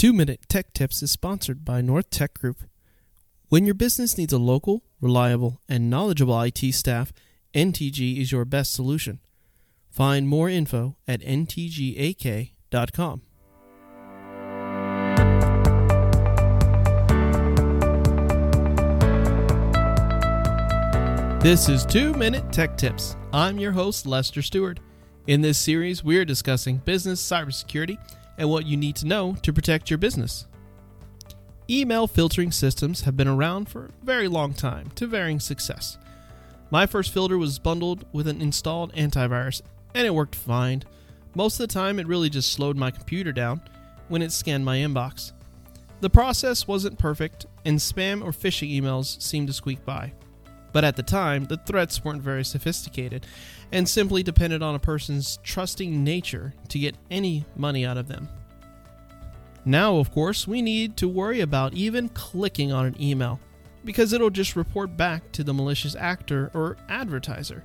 Two Minute Tech Tips is sponsored by North Tech Group. When your business needs a local, reliable, and knowledgeable IT staff, NTG is your best solution. Find more info at ntgak.com. This is Two Minute Tech Tips. I'm your host, Lester Stewart. In this series, we're discussing business cybersecurity and what you need to know to protect your business. Email filtering systems have been around for a very long time to varying success. My first filter was bundled with an installed antivirus, and it worked fine. Most of the time, it really just slowed my computer down when it scanned my inbox. The process wasn't perfect, and spam or phishing emails seemed to squeak by. But at the time, the threats weren't very sophisticated and simply depended on a person's trusting nature to get any money out of them. Now, of course, we need to worry about even clicking on an email because it'll just report back to the malicious actor or advertiser.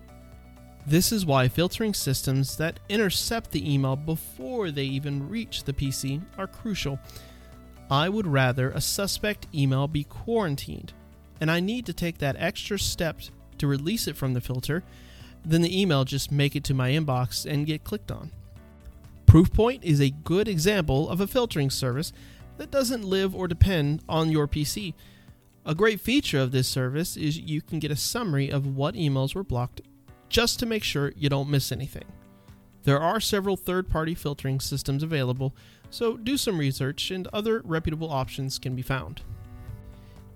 This is why filtering systems that intercept the email before they even reach the PC are crucial. I would rather a suspect email be quarantined and I need to take that extra step to release it from the filter, then the email just make it to my inbox and get clicked on. Proofpoint is a good example of a filtering service that doesn't live or depend on your PC. A great feature of this service is you can get a summary of what emails were blocked just to make sure you don't miss anything. There are several third party filtering systems available, so do some research and other reputable options can be found.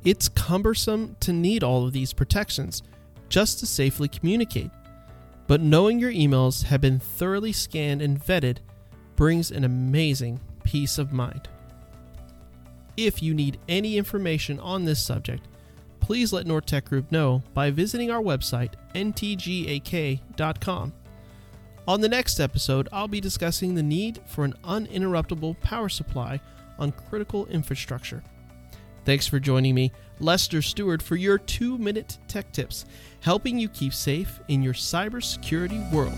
It's cumbersome to need all of these protections just to safely communicate. But knowing your emails have been thoroughly scanned and vetted brings an amazing peace of mind. If you need any information on this subject, please let Nortech Group know by visiting our website, ntgak.com. On the next episode, I'll be discussing the need for an uninterruptible power supply on critical infrastructure. Thanks for joining me, Lester Stewart, for your two minute tech tips, helping you keep safe in your cybersecurity world.